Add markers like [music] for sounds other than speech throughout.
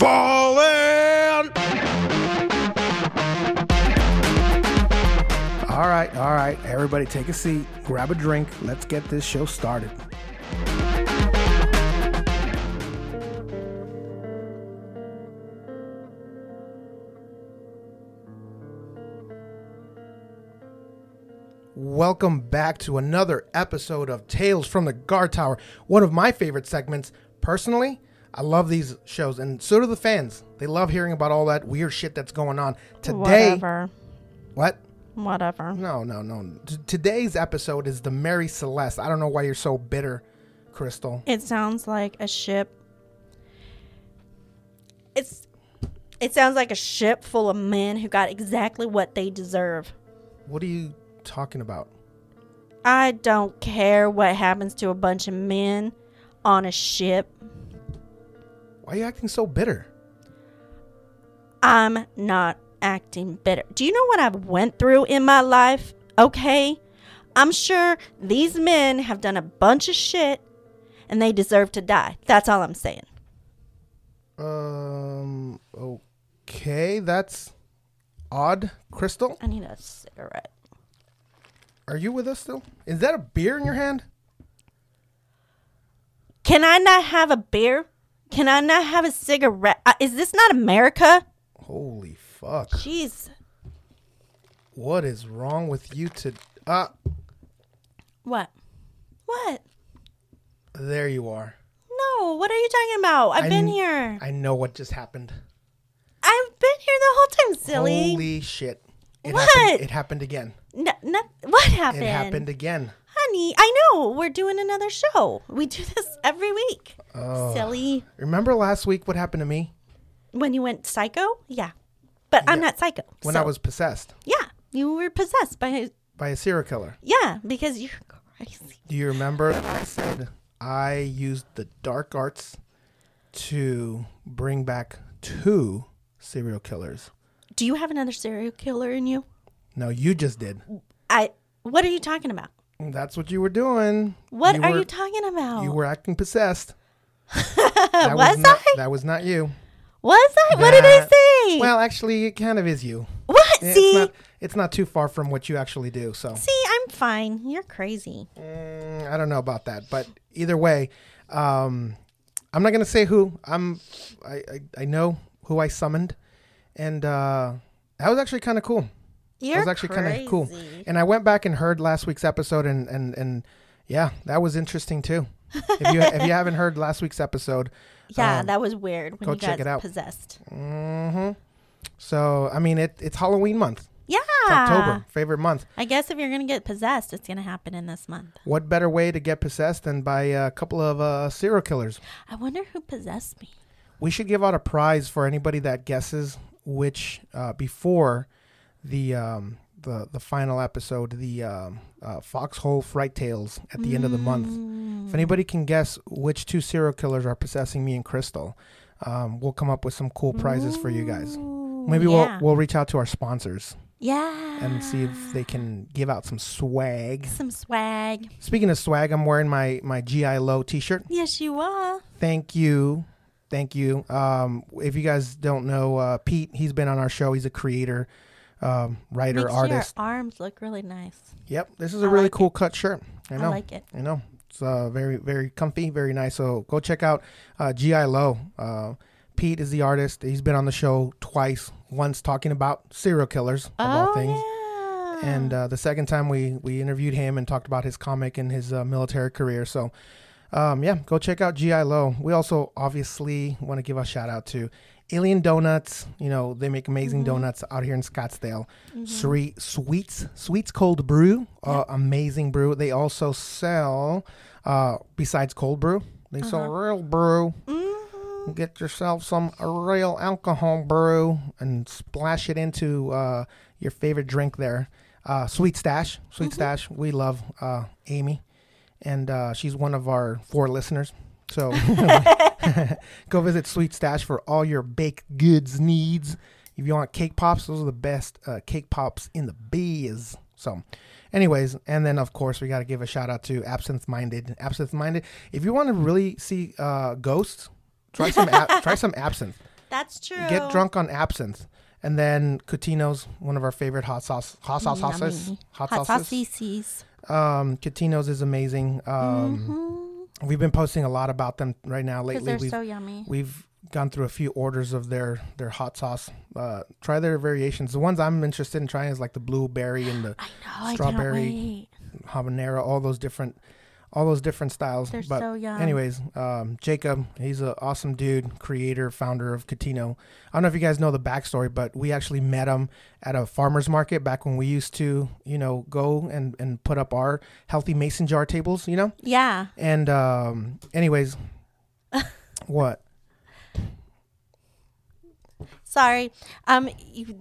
falling. All right, all right, everybody take a seat, grab a drink, let's get this show started. Welcome back to another episode of Tales from the Guard Tower, one of my favorite segments. Personally, I love these shows, and so do the fans. They love hearing about all that weird shit that's going on. Today, Whatever. what? Whatever. No, no, no. T- today's episode is the Mary Celeste. I don't know why you're so bitter, Crystal. It sounds like a ship. It's. It sounds like a ship full of men who got exactly what they deserve. What are you talking about? I don't care what happens to a bunch of men on a ship. Why are you acting so bitter? I'm not acting bitter. Do you know what I've went through in my life? Okay? I'm sure these men have done a bunch of shit and they deserve to die. That's all I'm saying. Um, okay, that's odd. Crystal, I need a cigarette. are you with us still? Is that a beer in your hand? Can I not have a beer? Can I not have a cigarette? Uh, is this not America? Holy fuck. Jeez. What is wrong with you to uh What? What? there you are. No, what are you talking about? I've I been kn- here. I know what just happened. I've been here the whole time, silly. Holy shit. It What? happened it happened again. N- not, what happened? It happened again. Honey, I know. We're doing another show. We do this every week. Oh. Silly. Remember last week what happened to me When you went psycho? Yeah. But I'm not psycho. when so- I was possessed Yeah. You were possessed by. by a serial killer? Yeah, because you're crazy. Do you remember I said I used the dark arts to bring back two serial killers? Do you have another serial killer in you? No, you just did. I. What are you talking about? That's what you were doing. What You are were- you talking about? You were acting possessed. [laughs] That was not, I? That was not you. Was I? What did I say? Well, actually, it kind of is you. what? It's See, not. It's not too far from what you actually do. So see, I'm fine. You're crazy. mm, I don't know about that, but either way, um, I'm not gonna say who. I'm. I, I I know who I summoned, and uh, that was actually kind of cool. You're that was actually kind of cool. And I went back and heard last week's episode, and and and yeah, that was interesting too. If you if you haven't heard last week's episode, [laughs] Yeah, um, that was weird when go you check got it out. possessed. hmm so I mean, it it's Halloween month. Yeah. It's October, favorite month. I guess if you're gonna get possessed, it's gonna happen in this month. What better way to get possessed than by a couple of uh, serial killers? I wonder who possessed me. We should give out a prize for anybody that guesses which uh, before the um, the the final episode, the um, uh, Foxhole Fright Tales at the end of the month. Mm. If anybody can guess which two serial killers are possessing me and Crystal, um, we'll come up with some cool prizes for you guys. Maybe yeah. we'll we'll reach out to our sponsors yeah and see if they can give out some swag. some swag. Speaking of swag, I'm wearing my my GI Low T-shirt. Yes, you are. Thank you, thank you. Um, if you guys don't know uh, Pete, he's been on our show. He's a creator, um, writer, Makes artist. your arms look really nice. Yep, this is a I really like cool cut shirt. I know. I, like it. I know. It's uh, very, very comfy, very nice. So go check out uh, GI Low. Uh, Pete is the artist. He's been on the show twice. Once talking about serial killers of all oh things, yeah. and uh, the second time we we interviewed him and talked about his comic and his uh, military career. So, um, yeah, go check out GI Low. We also obviously want to give a shout out to Alien Donuts. You know they make amazing Mm-hmm. donuts out here in Scottsdale. Sweet Sweets Sweets Cold Brew, uh, amazing brew. They also sell uh, besides cold brew, they sell Uh-huh. real brew. Mhm. Get yourself some real alcohol brew and splash it into uh, your favorite drink there. Uh, Sweet Stash, Sweet Stash. We love uh, Amy, and uh, she's one of our four listeners. So [laughs] [laughs] [laughs] go visit Sweet Stash for all your baked goods needs. If you want cake pops, those are the best uh, cake pops in the biz. So, anyways, and then of course we got to give a shout out to Absinthe Minded. Absinthe Minded. If you want to really see uh, ghosts, try some ab- [laughs] try some absinthe. That's true. Get drunk on absinthe. And then Cotino's, one of our favorite hot sauce, hot sauce sauces. Hot, Hot sauces. sauces. Um, Cotino's is amazing. Um, Mm-hmm. We've been posting a lot about them right now lately. they're We've so yummy. we've gone through a few orders of their their hot sauce. Uh, try their variations. The ones I'm interested in trying is like the blueberry and the know. strawberry. Habanero, all those different, all those different styles. They're but so yum. anyways, um, Jacob, he's an awesome dude, creator, founder of Catino. I don't know if you guys know the backstory, but we actually met him at a farmer's market back when we used to, you know, go and, and put up our healthy mason jar tables, you know? Yeah. And um, anyways, [laughs] what? Sorry. Um,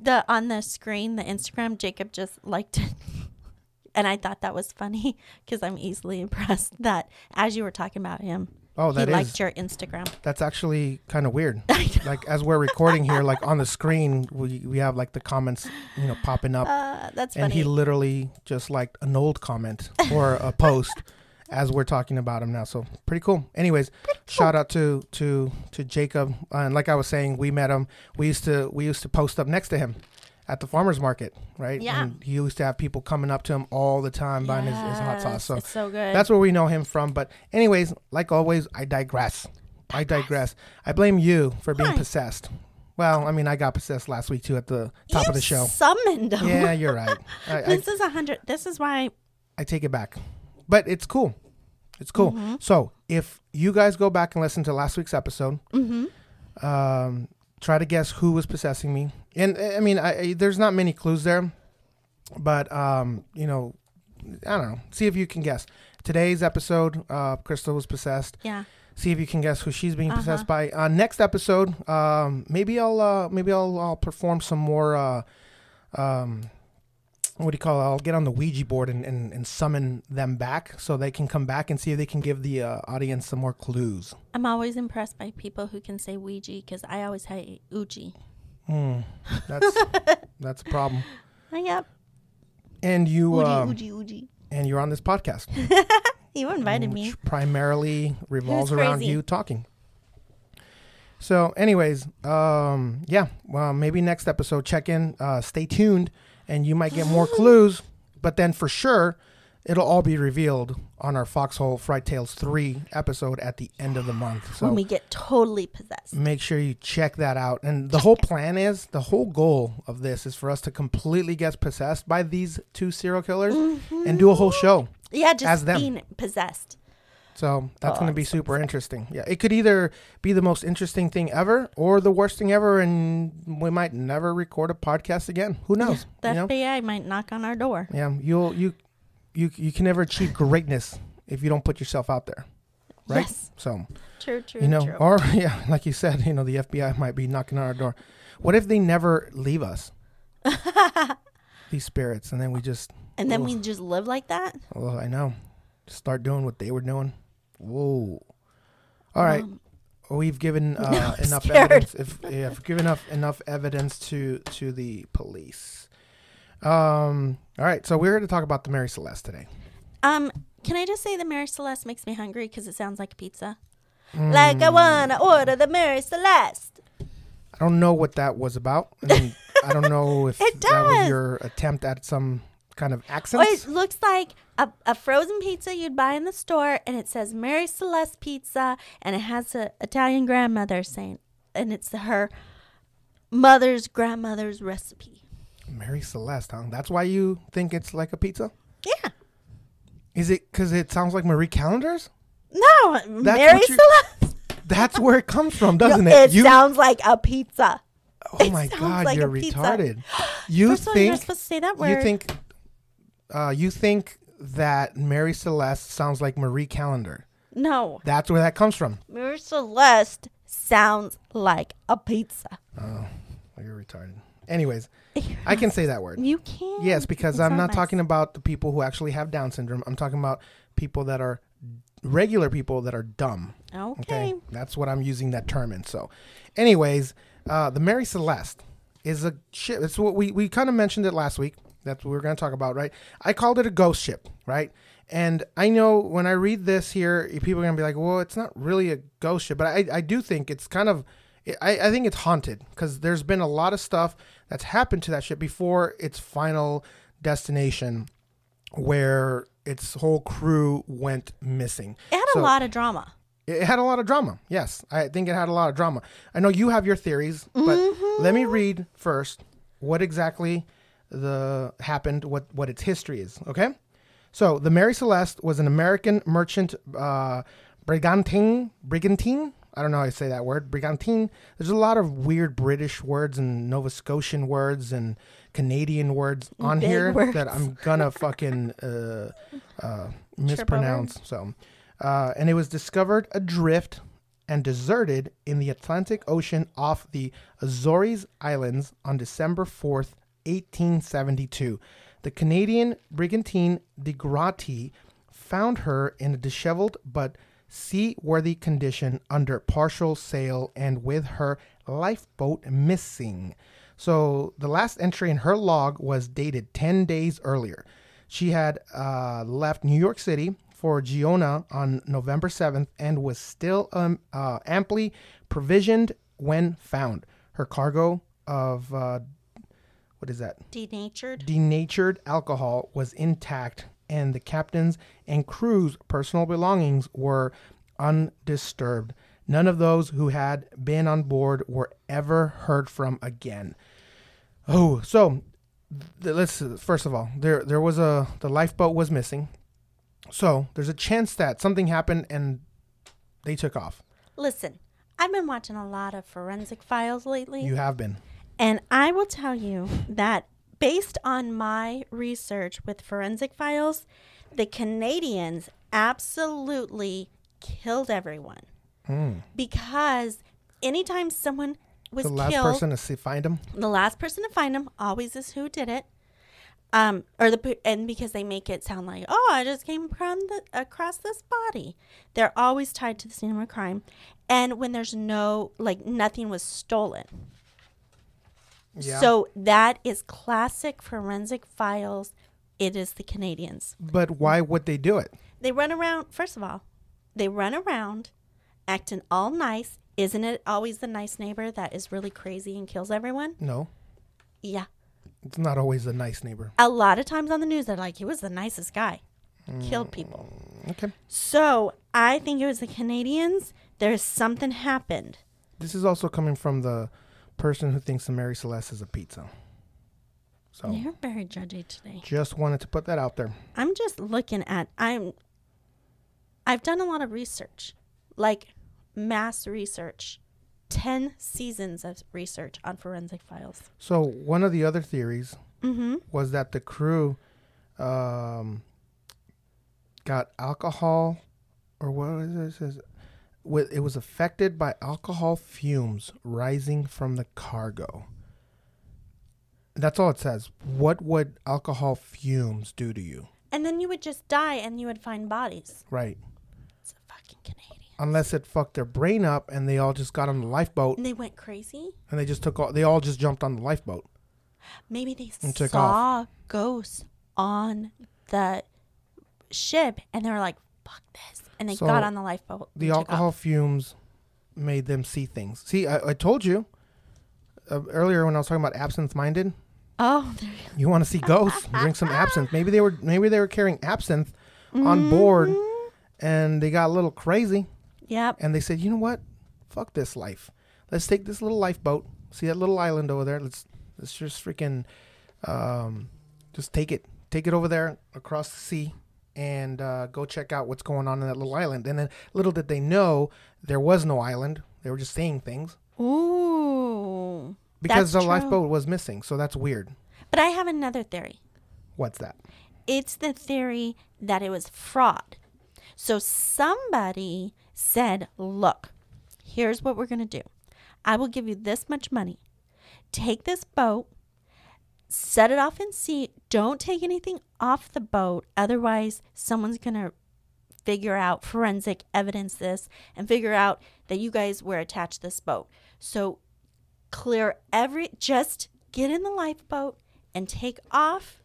the on the screen, the Instagram, Jacob just liked it, and I thought that was funny [laughs] because I'm easily impressed [laughs] that as you were talking about him, Oh, he that is liked your Instagram. that's actually kind of weird. [laughs] like as we're recording here, like on the screen, we we have like the comments, you know, popping up. Uh, that's and funny. he literally just liked an old comment or a post as we're talking about him now. So pretty cool. Anyways, shout out to to to Jacob. Uh, and like I was saying, we met him. We used to we used to post up next to him at the farmers market, right? Yeah. And he used to have people coming up to him all the time buying his, his hot sauce. So it's so good. that's where we know him from. But anyways, like always, I digress. I digress. I blame you for being Why? possessed. Well, I mean, I got possessed last week too at the top you of the show. Summoned him. Yeah, you're right. [laughs] I, I, this is a hundred. This is why. I take it back. But it's cool. It's cool. Mm-hmm. So if you guys go back and listen to last week's episode, Mm-hmm. um, try to guess who was possessing me. And uh, I mean, I, there's not many clues there, but um, you know, I don't know. See if you can guess. Today's episode, uh, Crystal was possessed. Yeah. See if you can guess who she's being Uh-huh. possessed by. Uh, next episode, um, maybe I'll uh, maybe I'll, I'll perform some more. Uh, um, what do you call it? I'll get on the Ouija board and, and, and summon them back so they can come back and see if they can give the uh, audience some more clues. I'm always impressed by people who can say Ouija because I always say Uji. Hmm, that's [laughs] that's a problem. Yep. And you Uji, um, Uji, Uji. and you're on this podcast, [laughs] You invited me. which primarily revolves around crazy? you talking. So, anyways, um, yeah, well, maybe next episode, check in, uh, stay tuned, and you might get more [gasps] clues. But then, for sure, it'll all be revealed on our Foxhole Fright Tales three episode at the end of the month. So when we get totally possessed. make sure you check that out. And the whole plan is the whole goal of this is for us to completely get possessed by these two serial killers mm-hmm. and do a whole show. Yeah, As just them. being possessed. So that's Oh, going to be I'm so super interesting. Yeah, it could either be the most interesting thing ever or the worst thing ever, and we might never record a podcast again. Who knows? The you know? FBI might knock on our door. Yeah, you'll you you you can never achieve greatness if you don't put yourself out there, right? Yes. So True, true, you know, true. or [laughs] yeah, like you said, you know, the FBI might be knocking on our door. What if they never leave us? [laughs] These spirits, and then we just and then Ugh. we just live like that? Oh, I know. Start doing what they were doing. Whoa. All right. Um, We've given [laughs] uh, I'm enough scared. evidence. If yeah, if given enough enough evidence to to the police. Um. All right. So we're here to talk about the Mary Celeste today. um, can I just say the Mary Celeste makes me hungry because it sounds like a pizza? Mm. Like I wanna order the Mary Celeste. I don't know what that was about. I, mean, [laughs] I don't know if It that was your attempt at some kind of accent. it looks like a, a frozen pizza you'd buy in the store, and it says Mary Celeste Pizza, and it has a Italian grandmother saying, and it's her mother's grandmother's recipe. Mary Celeste, huh? That's why you think it's like a pizza? Yeah. Is it because it sounds like Marie Callender's? No, Mary you- Celeste. That's where it comes from, doesn't No, it? It sounds like a pizza. Oh It my god, like you're retarded. [gasps] You First all, you're think supposed to say that word. you think uh, you think that Mary Celeste sounds like Marie Callender. no, That's where that comes from. Mary Celeste sounds like a pizza. Oh, you're retarded. Anyways, I can say that word. You can. Yes, because It's I'm not nice. talking about the people who actually have Down syndrome. I'm talking about people that are regular people that are dumb. Okay. Okay, that's what I'm using that term in. So, anyways, uh, the Mary Celeste is a ship. It's what we we kind of mentioned it last week. That's what we are going to talk about, right? I called it a ghost ship, right? And I know when I read this here, people are going to be like, "Well, it's not really a ghost ship," but I I do think it's kind of I, I think it's haunted because there's been a lot of stuff that's happened to that ship before its final destination, where its whole crew went missing. It had So- a lot of drama. It had a lot of drama. Yes, I think it had a lot of drama. I know you have your theories, but Mm-hmm. let me read first what exactly the happened, what what its history is. Okay, so the Mary Celeste was an American merchant uh, brigantine. Brigantine. I don't know how to say that word. Brigantine. There's a lot of weird British words and Nova Scotian words and Canadian words on Big here words. that I'm gonna [laughs] fucking uh, uh, mispronounce. So, uh, and it was discovered adrift and deserted in the Atlantic Ocean off the Azores Islands on December 4th, 1872. The Canadian brigantine de Grati found her in a disheveled but seaworthy condition under partial sail and with her lifeboat missing. So the last entry in her log was dated 10 days earlier. She had uh, left New York City for Genoa on November 7th and was still um, uh, amply provisioned when found. Her cargo of, uh, what is that? Denatured. denatured alcohol was intact, and the captain's and crew's personal belongings were undisturbed. None of those who had been on board were ever heard from again. Oh, so th- let's first of all, there there was a the lifeboat was missing. So there's a chance that something happened and they took off. Listen, I've been watching a lot of forensic files lately. You have been. And I will tell you that based on my research with forensic files, the Canadians absolutely killed everyone. Because anytime someone was. The last killed, person to see, find him. the last person to find them always is who did it. Um, or the and because they make it sound like, oh, I just came across, the, across this body. They're always tied to the scene of a crime, and when there's no like nothing was stolen. Yeah. So that is classic forensic files. It is the Canadians. but why would they do it? They run around. First of all, they run around, acting all nice. Isn't it always the nice neighbor that is really crazy and kills everyone? No, Yeah. it's not always the nice neighbor. a lot of times on the news they're like he was the nicest guy mm, killed people Okay. so i think it was the canadians there's something happened This is also coming from the person who thinks the Mary Celeste is a pizza. So you're very judgy today just wanted to put that out there. i'm just looking at i'm i've done a lot of research like mass research 10 seasons of research on forensic files So one of the other theories mm-hmm was that the crew um, got alcohol, or what is it? It says it was affected by alcohol fumes rising from the cargo. That's all it says. What would alcohol fumes do to you? and then you would just die and you would find bodies Right. it's a fucking canadian Unless it fucked their brain up and they all just got on the lifeboat and they went crazy and they just took all they all just jumped on the lifeboat. maybe they And took saw ghosts on the ship and they were like fuck this and they So, got on the lifeboat The took alcohol off. fumes made them see things. See, I, I told you uh, earlier when I was talking about absinthe minded. oh there- You want to see ghosts? [laughs] Drink some absinthe. Maybe they were maybe they were carrying absinthe on board, and they got a little crazy, yep and they said, you know what? Fuck this life. Let's take this little lifeboat. See that little island over there? Let's let's just freaking, um, just take it, take it over there across the sea, and uh, go check out what's going on in that little island. And then little did they know there was no island. They were just saying things ooh because the true. lifeboat was missing. So that's weird. but i have another theory What's that? it's the theory that it was fraud so somebody said look here's what we're going to do i will give you this much money take this boat set it off in sea. Don't take anything off the boat. Otherwise someone's going to figure out forensic evidence this and figure out that you guys were attached to this boat. So clear every just get in the lifeboat and take off.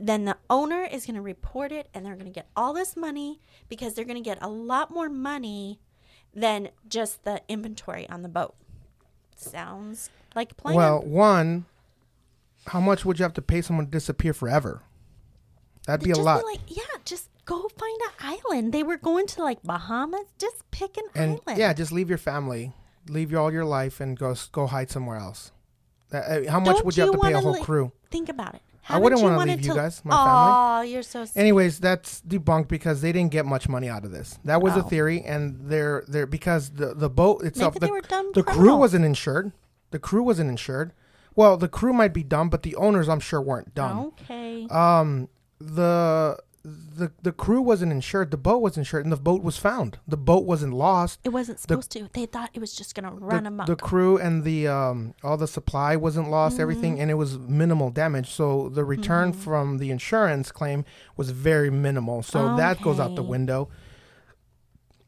Then the owner is going to report it and they're going to get all this money because they're going to get a lot more money than just the inventory on the boat. Sounds like plan. Well, one, how much would you have to pay someone to disappear forever? That'd be a lot. like, yeah, just go find an island. They were going to like Bahamas. Just pick an and island. yeah, just leave your family, leave your, all your life, and go go hide somewhere else. That, uh, how much Don't would you have to pay a whole li- crew? Think about it. I wouldn't want wanna leave you guys, my family. Oh, you're so sweet. Anyways, that's debunked because they didn't get much money out of this. That was a Oh. theory, and they're they're because the the boat itself, Maybe the, they were dumb the crew wasn't insured. The crew wasn't insured. Well, the crew might be dumb, but the owners, I'm sure, weren't dumb. Okay. Um, the the the crew wasn't insured. The boat was insured, and the boat was found. The boat wasn't lost. it wasn't supposed to. They thought it was just gonna run the, amok. the crew and the um all the supply wasn't lost Mm-hmm. everything and it was minimal damage so the return from the insurance claim was very minimal so that goes out the window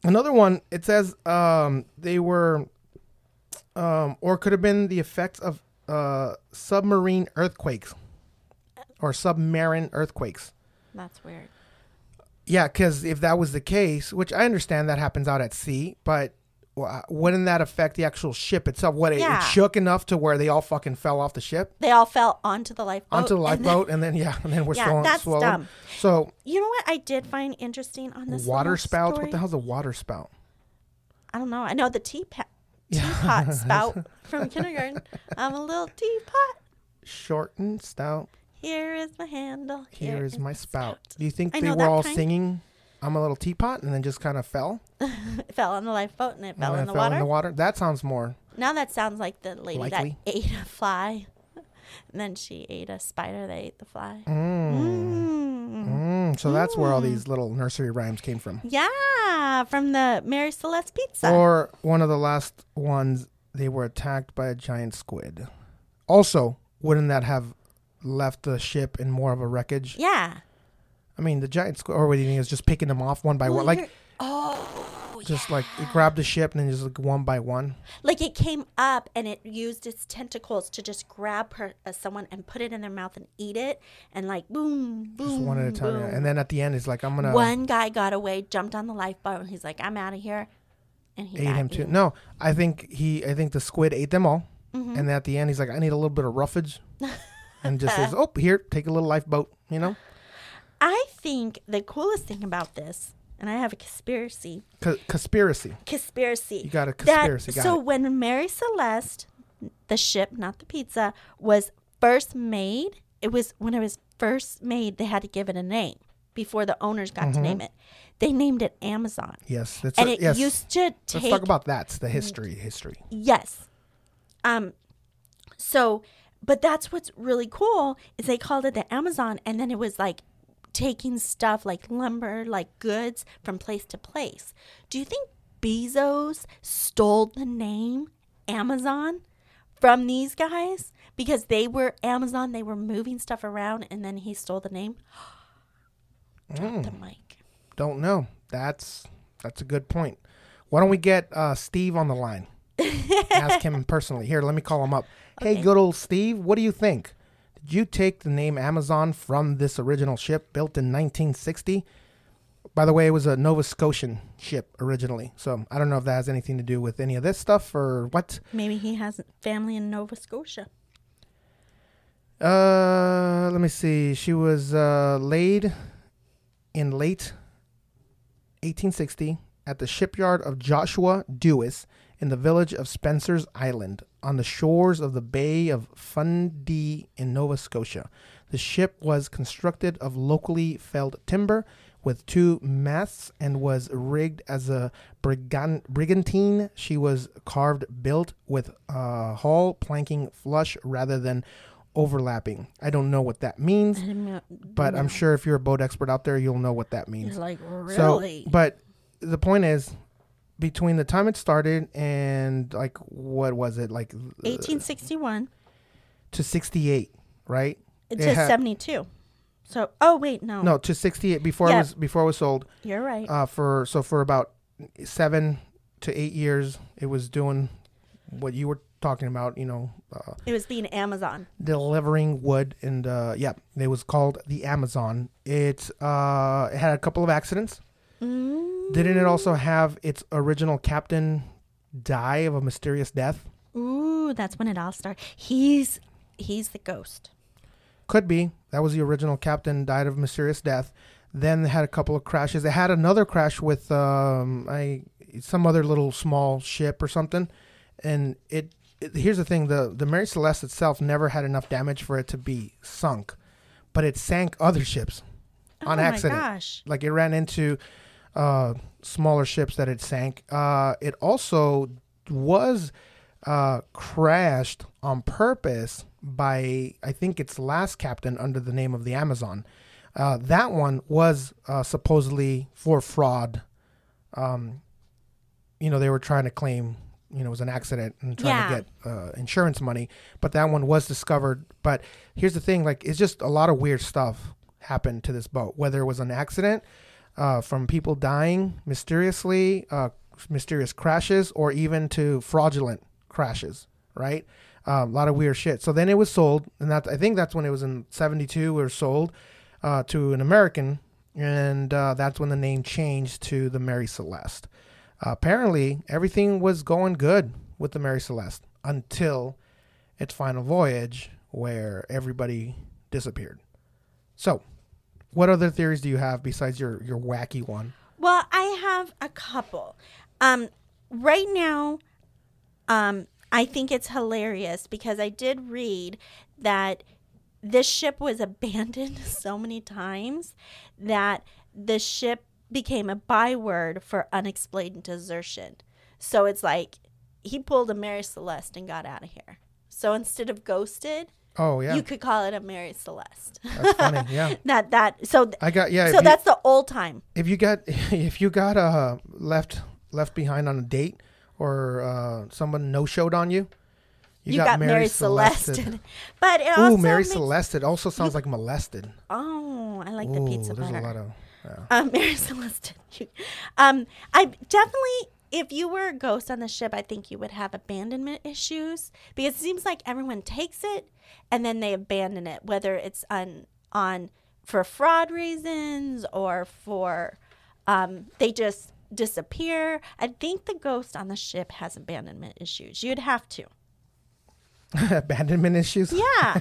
another one it says um they were um or could have been the effects of uh submarine earthquakes or submarine earthquakes That's weird. yeah, because if that was the case, which I understand that happens out at sea, but wouldn't that affect the actual ship itself? What it, Yeah. it shook enough to where they all fucking fell off the ship They all fell onto the lifeboat. onto the Oh, and lifeboat, and then yeah, and then we're Yeah, swollen. that's swallowed. dumb. So You know what I did find interesting on this water spouts. story? What the hell's a water spout? I don't know. I know the tea teapot teapot [laughs] spout from kindergarten. I'm a little teapot. Short and stout. Here is my handle. Here is my spout. Do you think I they were all kind. singing? I'm a little teapot, and then just kind of fell. [laughs] It fell on the lifeboat and it fell then in the fell water. in the water. That sounds more. Now that sounds like the lady Likely. that ate a fly. [laughs] And then she ate a spider that ate the fly. Mm. Mm. Mm, so that's where all these little nursery rhymes came from. Yeah, from the Mary Celeste pizza. Or one of the last ones, they were attacked by a giant squid. Also, wouldn't that have left the ship in more of a wreckage? yeah. I mean, the giant squid, or what do you think is just picking them off one by Well, one, like you're- oh, just yeah. like it grabbed the ship and then just like one by one. like it came up and it used its tentacles to just grab her uh, someone and put it in their mouth and eat it and like boom boom Just one at a time. yeah. And then at the end, it's like I'm gonna one guy got away jumped on the lifeboat and he's like i'm out of here and he ate him too. eaten. No, I think he, I think the squid ate them all, Mm-hmm. and at the end, he's like, I need a little bit of roughage, [laughs] and just says, Oh, here, take a little lifeboat. You know, i think the coolest thing about this and i have a conspiracy C- conspiracy. conspiracy You got a that- conspiracy. got so it. when mary celeste the ship not the pizza was first made it was when it was first made they had to give it a name before the owners got Mm-hmm. to name it they named it amazon Yes, that's and a- it yes. used to take Let's talk about that. It's the history. History. yes um so but that's what's really cool is they called it the amazon and then it was like taking stuff like lumber like goods from place to place do you think bezos stole the name amazon from these guys because they were amazon they were moving stuff around and then he stole the name drop Mm. the mic Don't know. That's that's a good point. Why don't we get uh, Steve on the line? [laughs] Ask him personally. Here, let me call him up. Hey, good old Steve. What do you think? Did you take the name Amazon from this original ship built in 1960? By the way, it was a Nova Scotian ship originally. So I don't know if that has anything to do with any of this stuff or what. maybe he has family in nova scotia Uh, let me see. She was uh, laid in late 1860 at the shipyard of Joshua Dewis in the village of Spencer's Island on the shores of the Bay of Fundy in Nova Scotia. The ship was constructed of locally felled timber with two masts and was rigged as a brigan- brigantine. She was carved built with uh, hull planking flush rather than overlapping. I don't know what that means, but I'm sure if you're a boat expert out there, you'll know what that means. Like, So, really? but the point is, between the time it started and like what was it like uh, 1861 to 68, right? to had- 72. So, oh wait, no, No, to 68 before Yeah. it was before it was sold. you're right. Uh, for so for about seven to eight years, it was doing what you were talking about. You know, uh, it was being Amazon. delivering wood and uh, yeah, it was called the Amazon. It uh, it had a couple of accidents. Mm. Didn't it also have its original captain die of a mysterious death? Ooh, that's when it all started. He's he's the ghost. Could be. That was the original captain died of mysterious death. Then they had a couple of crashes. They had another crash with um, I some other little small ship or something, and it, it. Here's the thing: the the Mary Celeste itself never had enough damage for it to be sunk, but it sank other ships on oh accident. my gosh. Like it ran into uh, smaller ships that it sank. Uh, it also was uh, crashed on purpose by I think its last captain under the name of the Amazon. Uh, that one was uh, supposedly for fraud. Um, you know, they were trying to claim, you know, it was an accident and trying Yeah. to get uh, insurance money, but that one was discovered. But here's the thing: like, it's just a lot of weird stuff happened to this boat. Whether it was an accident uh, from people dying mysteriously, uh, mysterious crashes, or even to fraudulent crashes, right? Um, a lot of weird shit. So then it was sold, and that I think that's when it was in '72 or sold uh, to an American, and uh, that's when the name changed to the Mary Celeste. Apparently, everything was going good with the Mary Celeste until its final voyage, where everybody disappeared. So, what other theories do you have besides your your wacky one? Well, I have a couple. Um, right now, um, I think it's hilarious because I did read that this ship was [laughs] abandoned [laughs] so many times that the ship became a byword for unexplained desertion. So it's like he pulled a Mary Celeste and got out of here. So instead of ghosted, Oh yeah, you could call it a Mary Celeste. that's funny. [laughs] Yeah, that that so th- I got yeah. so you- that's the old time. if you got [laughs] if you got uh left left behind on a date or uh someone no showed on you, You, got, Mary Celeste. [laughs] but it also Ooh, Mary makes, Celeste. It also sounds like molested. Oh, I like the pizza there's better. a lot of. Yeah. um, Mary Celeste. um, I definitely, if you were a ghost on the ship, I think you would have abandonment issues because it seems like everyone takes it and then they abandon it, whether it's on on for fraud reasons or for um, they just disappear. I think the ghost on the ship has abandonment issues. You'd have to. [laughs] Abandonment issues. Yeah, [laughs]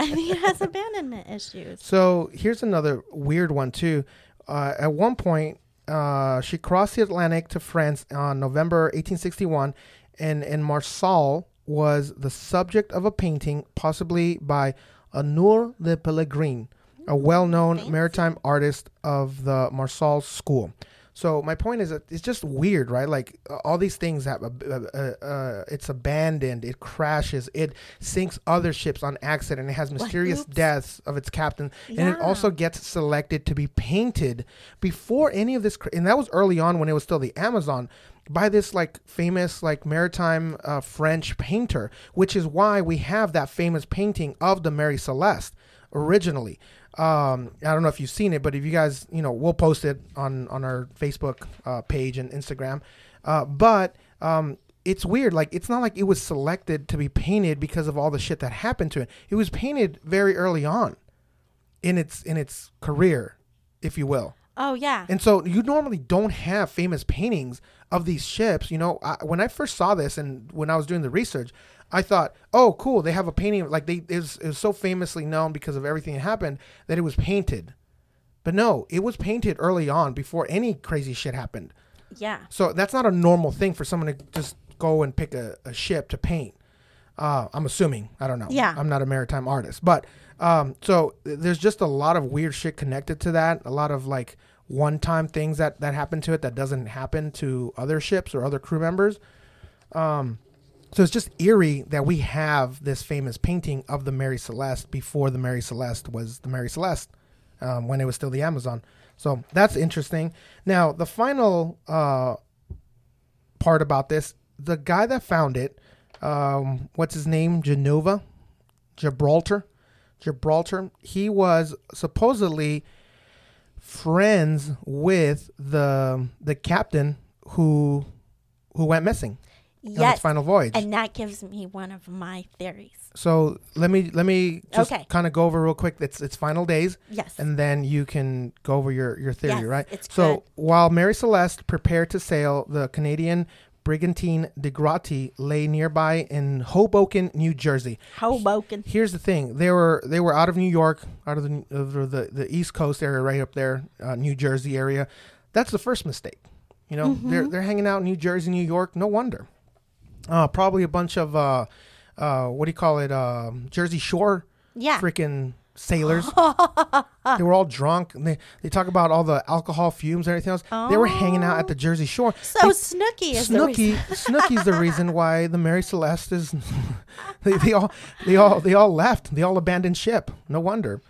I think it has abandonment issues. So here's another weird one too. Uh, at one point, uh, she crossed the Atlantic to France on November 1861, and and Marsal was the subject of a painting, possibly by Honore de Pellegrin, a well-known Fancy. maritime artist of the Marsal school. So my point is that it's just weird, right? Like uh, all these things have, uh, uh, uh, it's abandoned, it crashes, it sinks other ships on accident, it has mysterious oops. deaths of its captain, and it also gets selected to be painted before any of this. cr- And that was early on when it was still the Amazon by this like famous like maritime uh, French painter, which is why we have that famous painting of the Mary Celeste originally. Um, I don't know if you've seen it, but if you guys, you know, we'll post it on on our Facebook uh, page and Instagram. Uh, but um, it's weird. Like it's not like it was selected to be painted because of all the shit that happened to it. It was painted very early on in its in its career, if you will. Oh yeah. And so you normally don't have famous paintings of these ships. You know, I, when I first saw this and when I was doing the research, I thought, oh, cool, they have a painting. Like they, it was, it was so famously known because of everything that happened that it was painted. But no, it was painted early on before any crazy shit happened. yeah. So that's not a normal thing for someone to just go and pick a, a ship to paint. Uh, I'm assuming. I don't know. Yeah. I'm not a maritime artist, but um, so there's just a lot of weird shit connected to that. A lot of like one-time things that that happen to it that doesn't happen to other ships or other crew members. Um, so it's just eerie that we have this famous painting of the Mary Celeste before the Mary Celeste was the Mary Celeste, um, when it was still the Amazon. So that's interesting. Now the final uh, part about this, the guy that found it, um, what's his name? Genova, Gibraltar, Gibraltar. He was supposedly friends with the the captain who who went missing Yes. its final voyage. And that gives me one of my theories. so let me let me just Okay. kind of go over real quick. It's its final days, Yes. and then you can go over your your theory, Yes, right? it's so good. while Mary Celeste prepared to sail, the Canadian Brigantine de Grotti lay nearby in Hoboken, New Jersey. Hoboken. Here's the thing: they were they were out of New York, out of the of the, the East Coast area, right up there, uh, New Jersey area. That's the first mistake. You know, they're they're hanging out in New Jersey, New York. No wonder. Uh, probably a bunch of uh, uh, what do you call it? Um Jersey Shore Yeah. freaking sailors. [laughs] they were all drunk. And they they talk about all the alcohol fumes and everything else. They were hanging out at the Jersey Shore. So They- Snooki is the Snooki, reason. [laughs] Snooki's the reason why the Mary Celeste is. [laughs] they, they all, they all, they all left. They all abandoned ship. No wonder.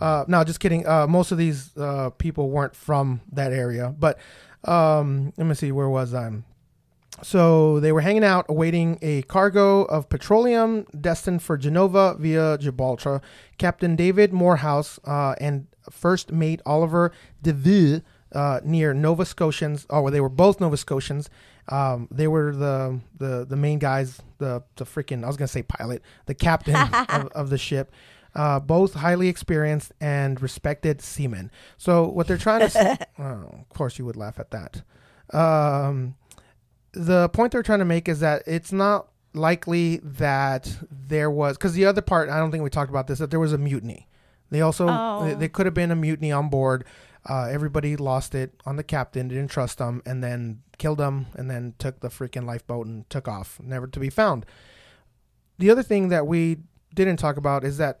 Uh, no, just kidding. Uh, most of these uh, people weren't from that area. But um, let me see. Where was I? So they were hanging out, awaiting a cargo of petroleum destined for Genova via Gibraltar. Captain David Morehouse uh, and First Mate Oliver DeVille uh, near Nova Scotians. Oh, well, they were both Nova Scotians. Um, they were the, the the main guys, the the freaking I was gonna say pilot, the captain [laughs] of, of the ship. Uh, both highly experienced and respected seamen. So what they're trying to, s- [laughs] oh, of course, you would laugh at that. Um, the point they're trying to make is that it's not likely that there was because the other part I don't think we talked about this that there was a mutiny. They also Oh. they, they could have been a mutiny on board. Uh, everybody lost it on the captain, didn't trust him, and then killed him, and then took the freaking lifeboat and took off, never to be found. The other thing that we didn't talk about is that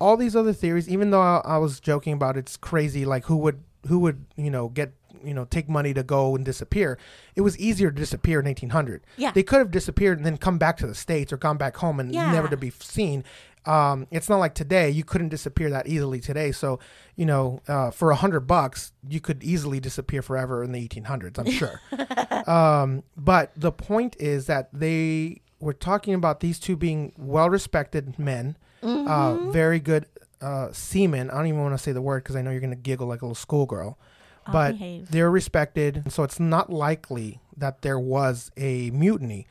all these other theories, even though I, I was joking about it's crazy, like who would who would you know get you know take money to go and disappear, it was easier to disappear in 1800. Yeah. They could have disappeared and then come back to the states or gone back home and Yeah. never to be seen. Um, it's not like today. You couldn't disappear that easily today. So you know, uh, for a hundred bucks, you could easily disappear forever in the 1800s. I'm sure. [laughs] um, but the point is that they were talking about these two being well-respected men, uh, very good uh, seamen. I don't even want to say the word because I know you're going to giggle like a little schoolgirl. I'll But behave. they're respected, so it's not likely that there was a mutiny.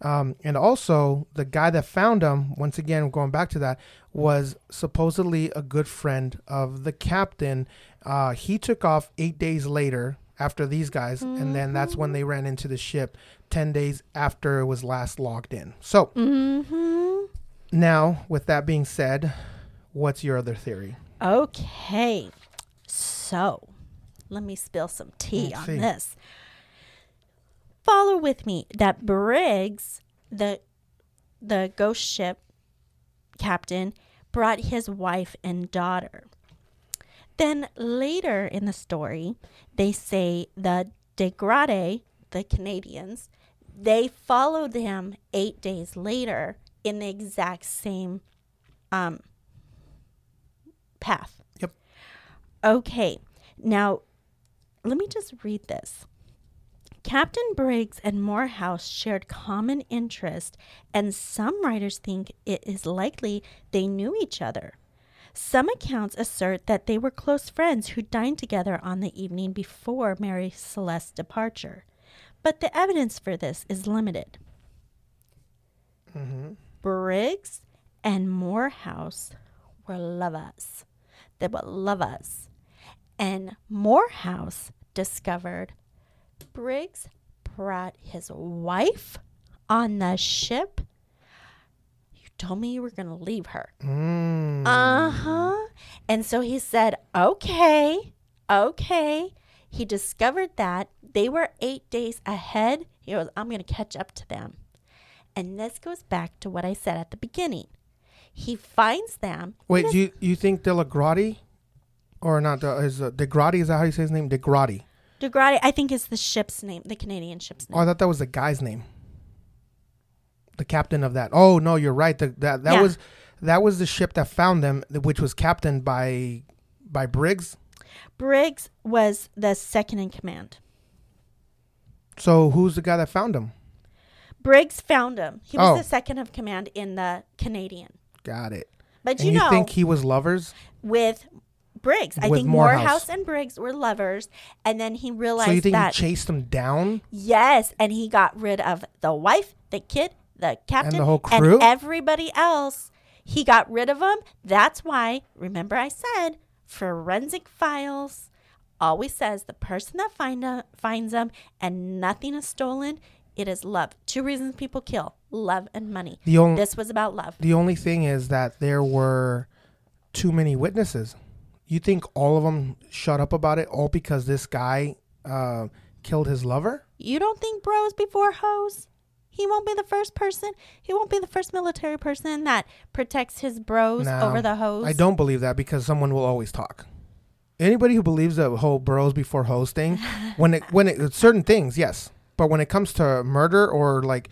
Um, and also, the guy that found them, once again, going back to that, was supposedly a good friend of the captain. Uh, he took off eight days later after these guys, and then that's when they ran into the ship 10 days after it was last logged in. So, Mm-hmm. now, with that being said, what's your other theory? Okay. So, let me spill some tea Let's on see. this. Follow with me that Briggs, the the ghost ship captain, brought his wife and daughter. Then later in the story, they say the Degrade, the Canadians, they followed him eight days later in the exact same um, path. Yep. Okay. Now, let me just read this. Captain Briggs and Morehouse shared common interest, and some writers think it is likely they knew each other. Some accounts assert that they were close friends who dined together on the evening before Mary Celeste's departure, but the evidence for this is limited. Mm-hmm. Briggs and Morehouse were lovers. They were lovers. And Morehouse discovered Briggs brought his wife on the ship. You told me you were going to leave her. Mm. Uh huh. And so he said, okay, okay. He discovered that they were eight days ahead. He goes, I'm going to catch up to them. And this goes back to what I said at the beginning. He finds them. Wait, do you, you think Delagrotti? Or not, the, is uh, DeGrotti, is that how you say his name? DeGrotti. DeGrade, I think, is the ship's name, the Canadian ship's name. Oh. I thought that was the guy's name. The captain of that. Oh no, you're right. The, that that Yeah. was that was the ship that found them, which was captained by by Briggs. Briggs was the second in command. So who's the guy that found him? Briggs found him. He was Oh. the second of command in the Canadian. Got it. But you you, know, think he was lovers? with Briggs, I With think Morehouse. Morehouse. and Briggs were lovers, and then he realized So you think that he chased him down? yes, and he got rid of the wife, the kid, the captain, the whole crew? everybody else. He got rid of them. That's why. Remember, I said forensic files always says the person that find a, finds them and nothing is stolen It is love. Two reasons people kill: love and money. The only This was about love. the only thing is that there were too many witnesses. You think all of them shut up about it all because this guy uh, killed his lover? You don't think bros before hoes? He won't be the first person. He won't be the first military person that protects his bros No, over the hoes. I don't believe that because someone will always talk. Anybody who believes the whole bros before hoes thing, [laughs] when it when it certain things, yes, but when it comes to murder or like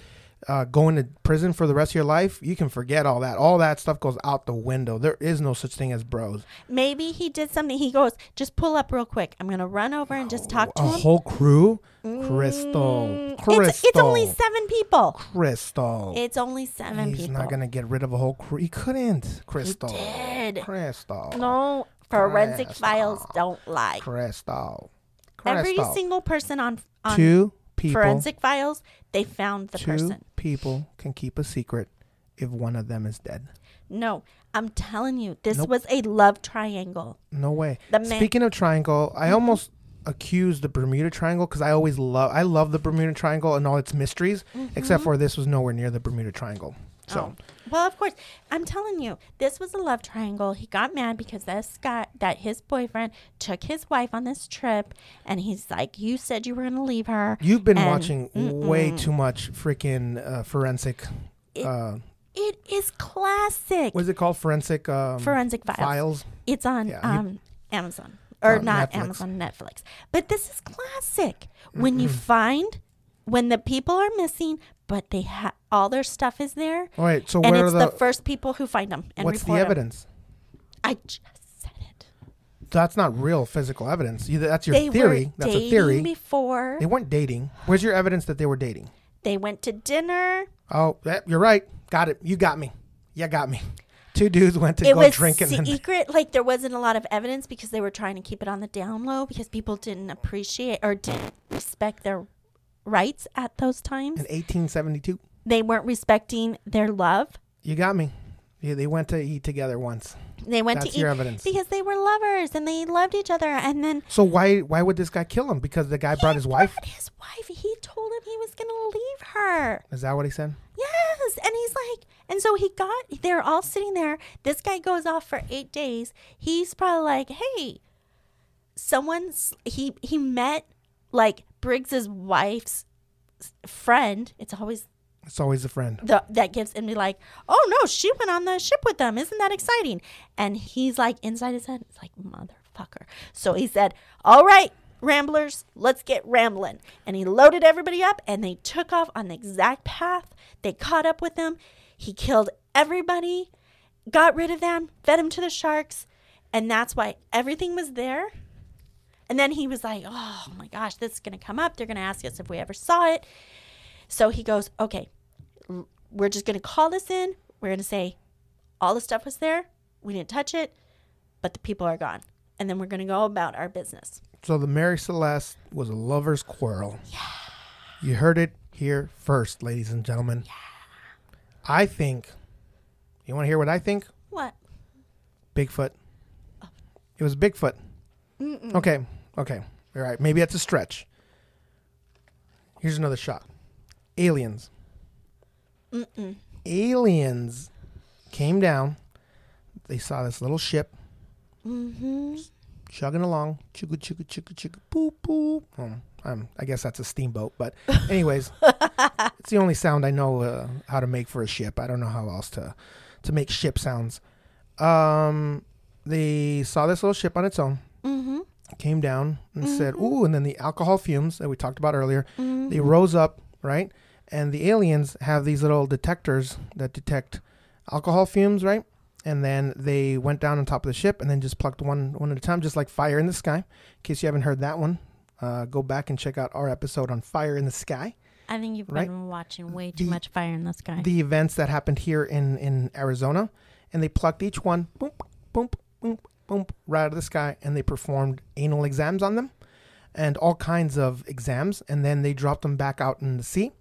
uh, going to prison for the rest of your life, you can forget all that. All that stuff goes out the window. There is no such thing as bros. Maybe he did something. He goes, just pull up real quick. I'm gonna run over and just talk to A him. whole crew, Crystal, Mm, Crystal, It's, it's only seven people. Crystal. It's only seven He's people. not gonna get rid of a whole crew. He couldn't, Crystal. He did. Crystal. No, forensic Crystal. files don't lie. Crystal. Crystal. Every single person on on two people. forensic files, they found the two person. People can keep a secret if one of them is dead. No, I'm telling you, this Nope. was a love triangle. No way. The man- Speaking of triangle, I almost accused the Bermuda Triangle because I always love I love the Bermuda Triangle and all its mysteries, except for this was nowhere near the Bermuda Triangle. So Mm-hmm. Oh. Well, of course, I'm telling you, this was a love triangle. He got mad because this guy, that his boyfriend took his wife on this trip, and he's like, "You said you were going to leave her." you've been And- watching way Mm-mm. too much freaking uh, forensic. It- uh, It is classic. what is it called? Forensic um, Forensic files. files. It's on Yeah, you- um, Amazon or on not Netflix. Amazon, Netflix. But this is classic. When you find when the people are missing, but they have all their stuff is there, All right. So and where it's are the, the, first people who find them and what's the report evidence? I just said it. That's not real physical evidence. You, that's your they theory. were That's a theory. before. They weren't dating. Where's your evidence that they were dating? They went to dinner. Oh, yeah, you're right. Got it. You got me. You got me. Two dudes went to it go was drinking. and secret. Like there wasn't a lot of evidence because they were trying to keep it on the down low because people didn't appreciate or didn't respect their rights at those times. in 1872. They weren't respecting their love. You got me. Yeah, they went to eat together once. They went That's to eat evidence. because they were lovers and they loved each other. And then So why why would this guy kill him? Because the guy brought his wife. his wife. He told him he was gonna leave her. Is that what he said? Yes, and he's like, and so he got. They're all sitting there. This guy goes off for eight days. He's probably like, hey, someone's. He he met like Briggs's wife's friend. It's always It's always a friend. the that gives and be like, oh no, she went on the ship with them. Isn't that exciting? And he's like inside his head, it's like motherfucker. So he said, all right, ramblers, let's get rambling. And he loaded everybody up, and they took off on the exact path. They caught up with them. He killed everybody, got rid of them, fed them to the sharks, and that's why everything was there. And then he was like, oh my gosh, this is gonna come up. They're gonna ask us if we ever saw it. So he goes, okay, we're just going to call this in. We're going to say all the stuff was there. We didn't touch it, but the people are gone. And then we're going to go about our business. So the Mary Celeste was a lover's quarrel. Yeah. You heard it here first, ladies and gentlemen. Yeah. I think. You want to hear what I think? What? Bigfoot. Oh. It was Bigfoot. Okay. Okay. All right. Maybe that's a stretch. Here's another shot. Aliens. Mm-mm. Aliens came down. They saw this little ship Mm-hmm. chugging along. Chugga chugga chugga chugga boop boop. Um, um, I guess that's a steamboat, but [laughs] anyways, it's the only sound I know uh, how to make for a ship. I don't know how else to to make ship sounds. Um, they saw this little ship on its own, Mm-hmm. Came down and said, "Ooh!" And then the alcohol fumes that we talked about earlier, mm-hmm. they rose up, right? And the aliens have these little detectors that detect alcohol fumes, right? And then they went down on top of the ship and then just plucked one one at a time, just like Fire in the Sky. In case you haven't heard that one, uh, go back and check out our episode on Fire in the Sky. I think you've Right. been watching way too The- much Fire in the Sky. The events that happened here in in Arizona, and they plucked each one, boom, boom, boom, boom, right out of the sky, and they performed anal exams on them, and all kinds of exams, and then they dropped them back out in the sea.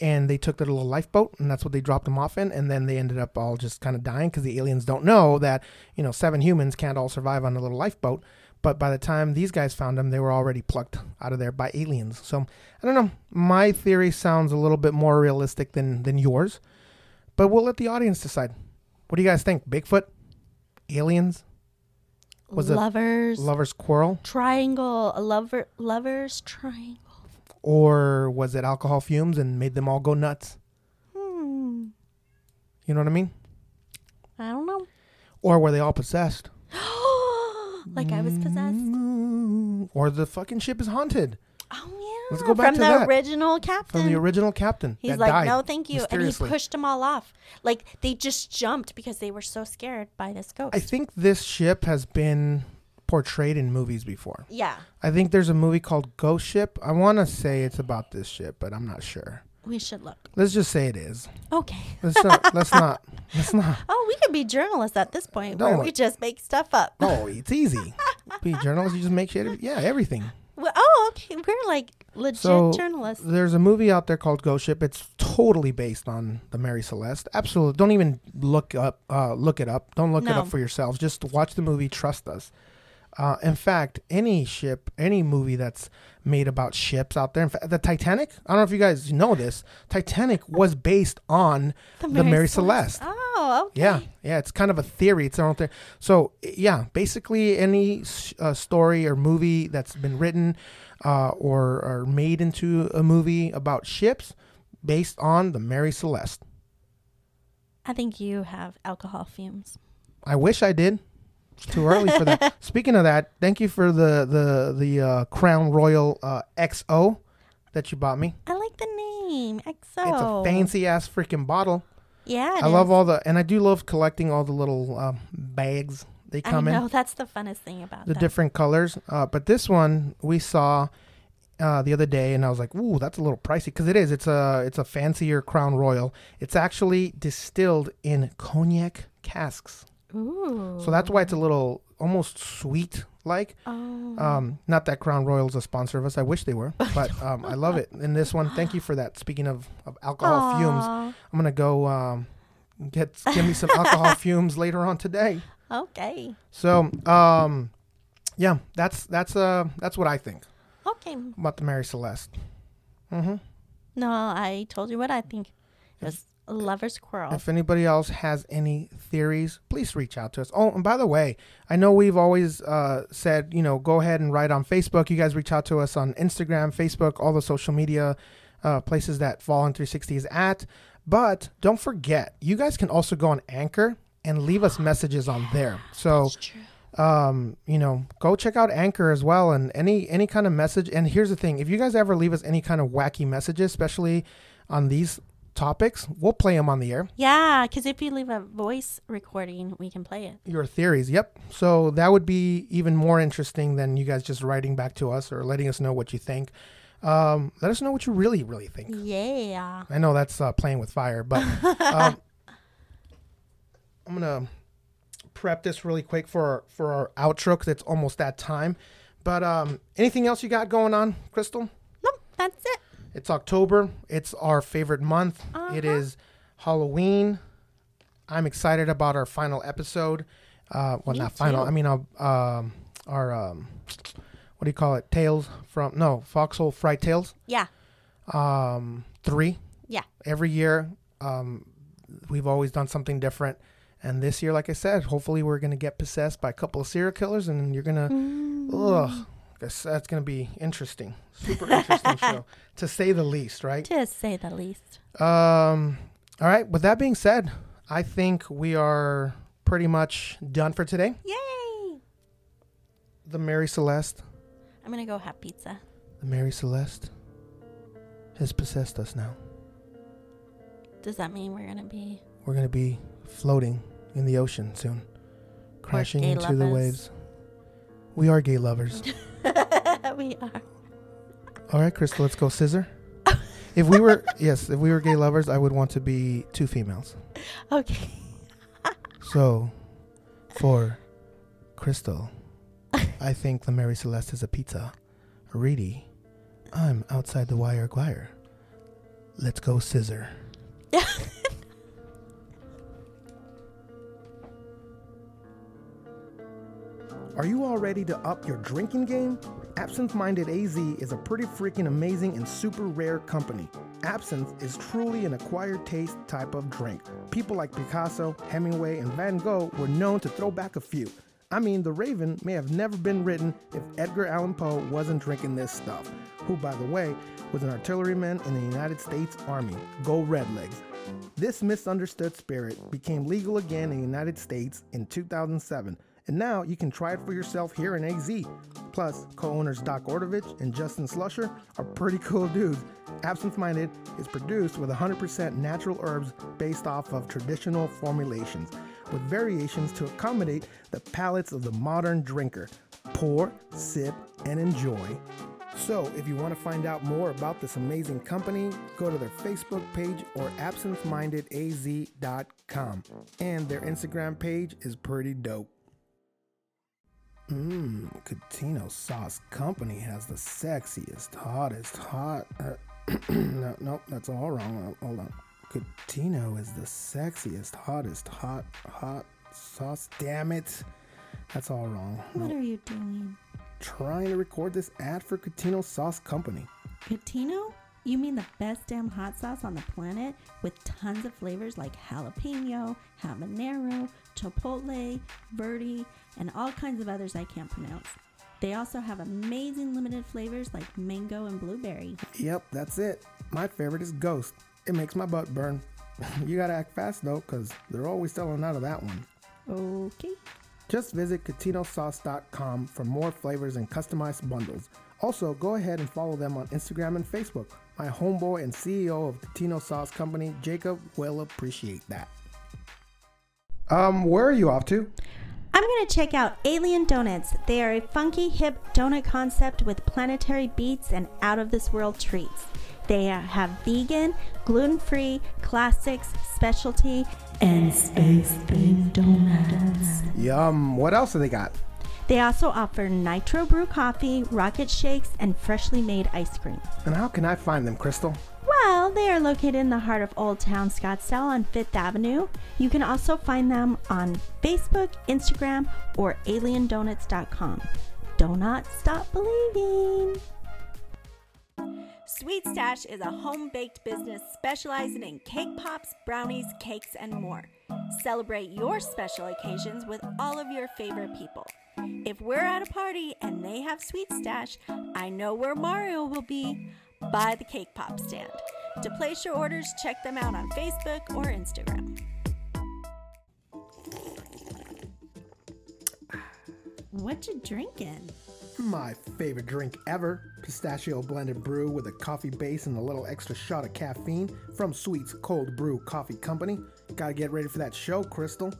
and they took their little lifeboat, and that's what they dropped them off in. And then they ended up all just kind of dying because the aliens don't know that you know seven humans can't all survive on a little lifeboat. But by the time these guys found them, they were already plucked out of there by aliens. So I don't know. My theory sounds a little bit more realistic than than yours, but we'll let the audience decide. What do you guys think? Bigfoot, aliens, Was it lovers lovers quarrel, triangle, a lover lovers triangle. or was it alcohol fumes and made them all go nuts? Hmm. You know what I mean? I don't know. Or were they all possessed? [gasps] like I was possessed. Mm, Or the fucking ship is haunted Oh yeah. Let's go back from to the that. original captain. from the original captain. He's that like, died no, thank you, and he mysteriously. pushed them all off. Like they just jumped because they were so scared by this ghost. I think this ship has been portrayed in movies before. yeah, I think there's a movie called Ghost Ship. I want to say it's about this ship, but I'm not sure. we should look. Let's just say it is. Okay. Let's not. [laughs] let's not. Let's not. Oh, we could be journalists at this point, Don't where we just make stuff up. No, it's easy. [laughs] Be journalists. You just make shit. Yeah, everything. Well, oh, okay. We're like legit So journalists. there's a movie out there called Ghost Ship. It's totally based on the Mary Celeste. Absolutely. Don't even look up. Uh, look it up. Don't look it up for yourselves. Just watch the movie. Trust us. Uh, in fact, any ship, any movie that's made about ships out there. In fact, the Titanic. I don't know if you guys know this. Titanic was based on the Mary, Celeste. Oh, okay. Yeah, yeah, it's kind of a theory. It's their own thing. So yeah, basically any uh, story or movie that's been written uh, or or made into a movie about ships based on the Mary Celeste. I think you have alcohol fumes. I wish I did. It's too early for that. [laughs] Speaking of that, thank you for the the the uh, Crown Royal uh, XO that you bought me. I like the name EXO. It's a fancy ass freaking bottle. Yeah, I love all the and I do love collecting all the little um, bags they I come in. know [laughs] that's the funnest thing about the them. different colors. Uh, but this one we saw uh, the other day, and I was like, "Ooh, that's a little pricey." Because it is. It's a it's a fancier Crown Royal. It's actually distilled in cognac casks, Ooh. so that's why it's a little almost sweet like. Oh. Um, not that Crown Royal is a sponsor of us. I wish they were, but um, I love it. In this one, thank you for that. Speaking of, of alcohol fumes, I'm gonna go um, get give me some alcohol [laughs] fumes later on today. Okay. So, um, yeah, that's that's uh that's what I think Okay. about the Mary Celeste. Mm-hmm. No, I told you what I think. It was lover's quarrel. If anybody else has any theories, please reach out to us. Oh, and by the way, I know we've always uh, said, you know, go ahead and write on Facebook. You guys reach out to us on Instagram, Facebook, all the social media uh, places that Fallen 360 is at. But don't forget, you guys can also go on Anchor and leave us [gasps] messages on there. So um, you know, go check out Anchor as well and any any kind of message. And here's the thing: if you guys ever leave us any kind of wacky messages, especially on these topics, we'll play them on the air. Yeah, because if you leave a voice recording, we can play it. Your theories, yep. So that would be even more interesting than you guys just writing back to us or letting us know what you think. Um, let us know what you really, really think. Yeah. I know that's uh, playing with fire, but um, [laughs] I'm gonna prep this really quick for our, for our outro because it's almost that time. But um, anything else you got going on, Crystal? Nope, that's it. It's October. It's our favorite month. It Uh-huh. is Halloween. I'm excited about our final episode. Uh, well, Me not final. I mean, uh, um, our um, what do you call it? Tales from no Foxhole Fright Tales. Yeah. Um, three. Yeah. Every year, um, we've always done something different. And this year, like I said, hopefully we're gonna get possessed by a couple of serial killers, and you're gonna, Mm. ugh, guess that's gonna be interesting, super interesting [laughs] show, to say the least, right? To say the least. Um, all right. With that being said, I think we are pretty much done for today. Yay! The Mary Celeste, I'm going to go have pizza. the Mary Celeste, has possessed us now. Does that mean we're going to be. We're gonna be floating in the ocean soon, crashing into the waves. We are gay lovers. [laughs] we are. All right, Crystal, let's go scissor. If we were, [laughs] yes, if we were gay lovers, I would want to be two females. Okay. So, for Crystal, I think the Mary Celeste is a pizza. Reedy, I'm outside the wire Guire. Let's go scissor. [laughs] Are you all ready to up your drinking game? Absinthe Minded AZ is a pretty freaking amazing and super rare company. Absinthe is truly an acquired taste type of drink. People like Picasso, Hemingway, and Van Gogh were known to throw back a few. I mean, The Raven may have never been written if Edgar Allan Poe wasn't drinking this stuff, who, by the way, was an artilleryman in the United States Army. Go Redlegs. This misunderstood spirit became legal again in the United States in 2007, and now you can try it for yourself here in AZ. Plus, co owners Doc Ordovich and Justin Slusher are pretty cool dudes. Absinthe Minded is produced with 100% natural herbs based off of traditional formulations, with variations to accommodate the palates of the modern drinker. Pour, sip, and enjoy. So, if you want to find out more about this amazing company, go to their Facebook page or absinthemindedaz.com. And their Instagram page is pretty dope. Mmm, Catino Sauce Company has the sexiest, hottest, hot. Uh, [clears throat] no, no, that's all wrong. Uh, hold on. Catino is the sexiest, hottest, hot, hot sauce. Damn it. That's all wrong. What are you doing? Trying to record this ad for Catino Sauce Company. Catino? You mean the best damn hot sauce on the planet with tons of flavors like jalapeno, habanero, chipotle, verde, and all kinds of others I can't pronounce. They also have amazing limited flavors like mango and blueberry. Yep, that's it. My favorite is Ghost. It makes my butt burn. [laughs] you gotta act fast though, because they're always selling out of that one. Okay. Just visit CatinoSauce.com for more flavors and customized bundles. Also, go ahead and follow them on Instagram and Facebook. My homeboy and CEO of Catino Sauce Company, Jacob, will appreciate that. Um, where are you off to? I'm going to check out Alien Donuts. They are a funky, hip donut concept with planetary beats and out of this world treats. They have vegan, gluten free, classics, specialty, and space themed donuts. Yum. What else do they got? They also offer nitro brew coffee, rocket shakes, and freshly made ice cream. And how can I find them, Crystal? Well, they are located in the heart of Old Town Scottsdale on Fifth Avenue. You can also find them on Facebook, Instagram, or aliendonuts.com. Do not stop believing. Sweet Stash is a home baked business specializing in cake pops, brownies, cakes, and more. Celebrate your special occasions with all of your favorite people. If we're at a party and they have Sweet Stash, I know where Mario will be by the cake pop stand. To place your orders, check them out on Facebook or Instagram. What you drinking? My favorite drink ever pistachio blended brew with a coffee base and a little extra shot of caffeine from Sweet's Cold Brew Coffee Company. Gotta get ready for that show, Crystal.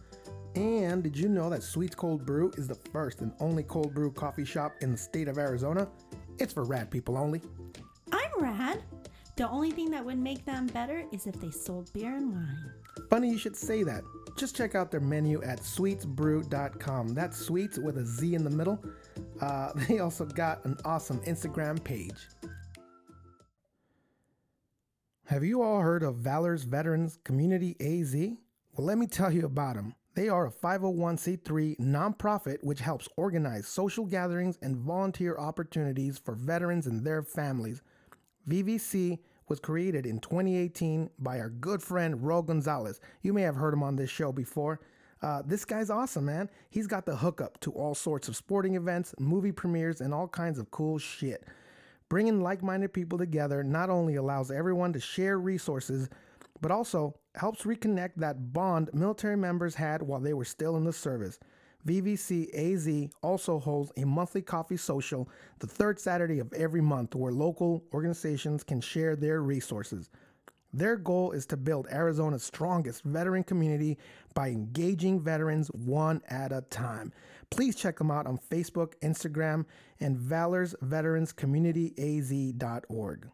And did you know that Sweet's Cold Brew is the first and only cold brew coffee shop in the state of Arizona? It's for rad people only. I'm rad. The only thing that would make them better is if they sold beer and wine. Funny you should say that. Just check out their menu at sweetsbrew.com. That's sweets with a Z in the middle. Uh, [laughs] they also got an awesome Instagram page. Have you all heard of Valor's Veterans Community AZ? Well, let me tell you about them. They are a 501c3 nonprofit which helps organize social gatherings and volunteer opportunities for veterans and their families. VVC was created in 2018 by our good friend Ro Gonzalez. You may have heard him on this show before. Uh, this guy's awesome, man. He's got the hookup to all sorts of sporting events, movie premieres, and all kinds of cool shit. Bringing like minded people together not only allows everyone to share resources, but also helps reconnect that bond military members had while they were still in the service. VVC AZ also holds a monthly coffee social the third Saturday of every month where local organizations can share their resources. Their goal is to build Arizona's strongest veteran community by engaging veterans one at a time. Please check them out on Facebook, Instagram, and Valor's Veterans Community AZ.org.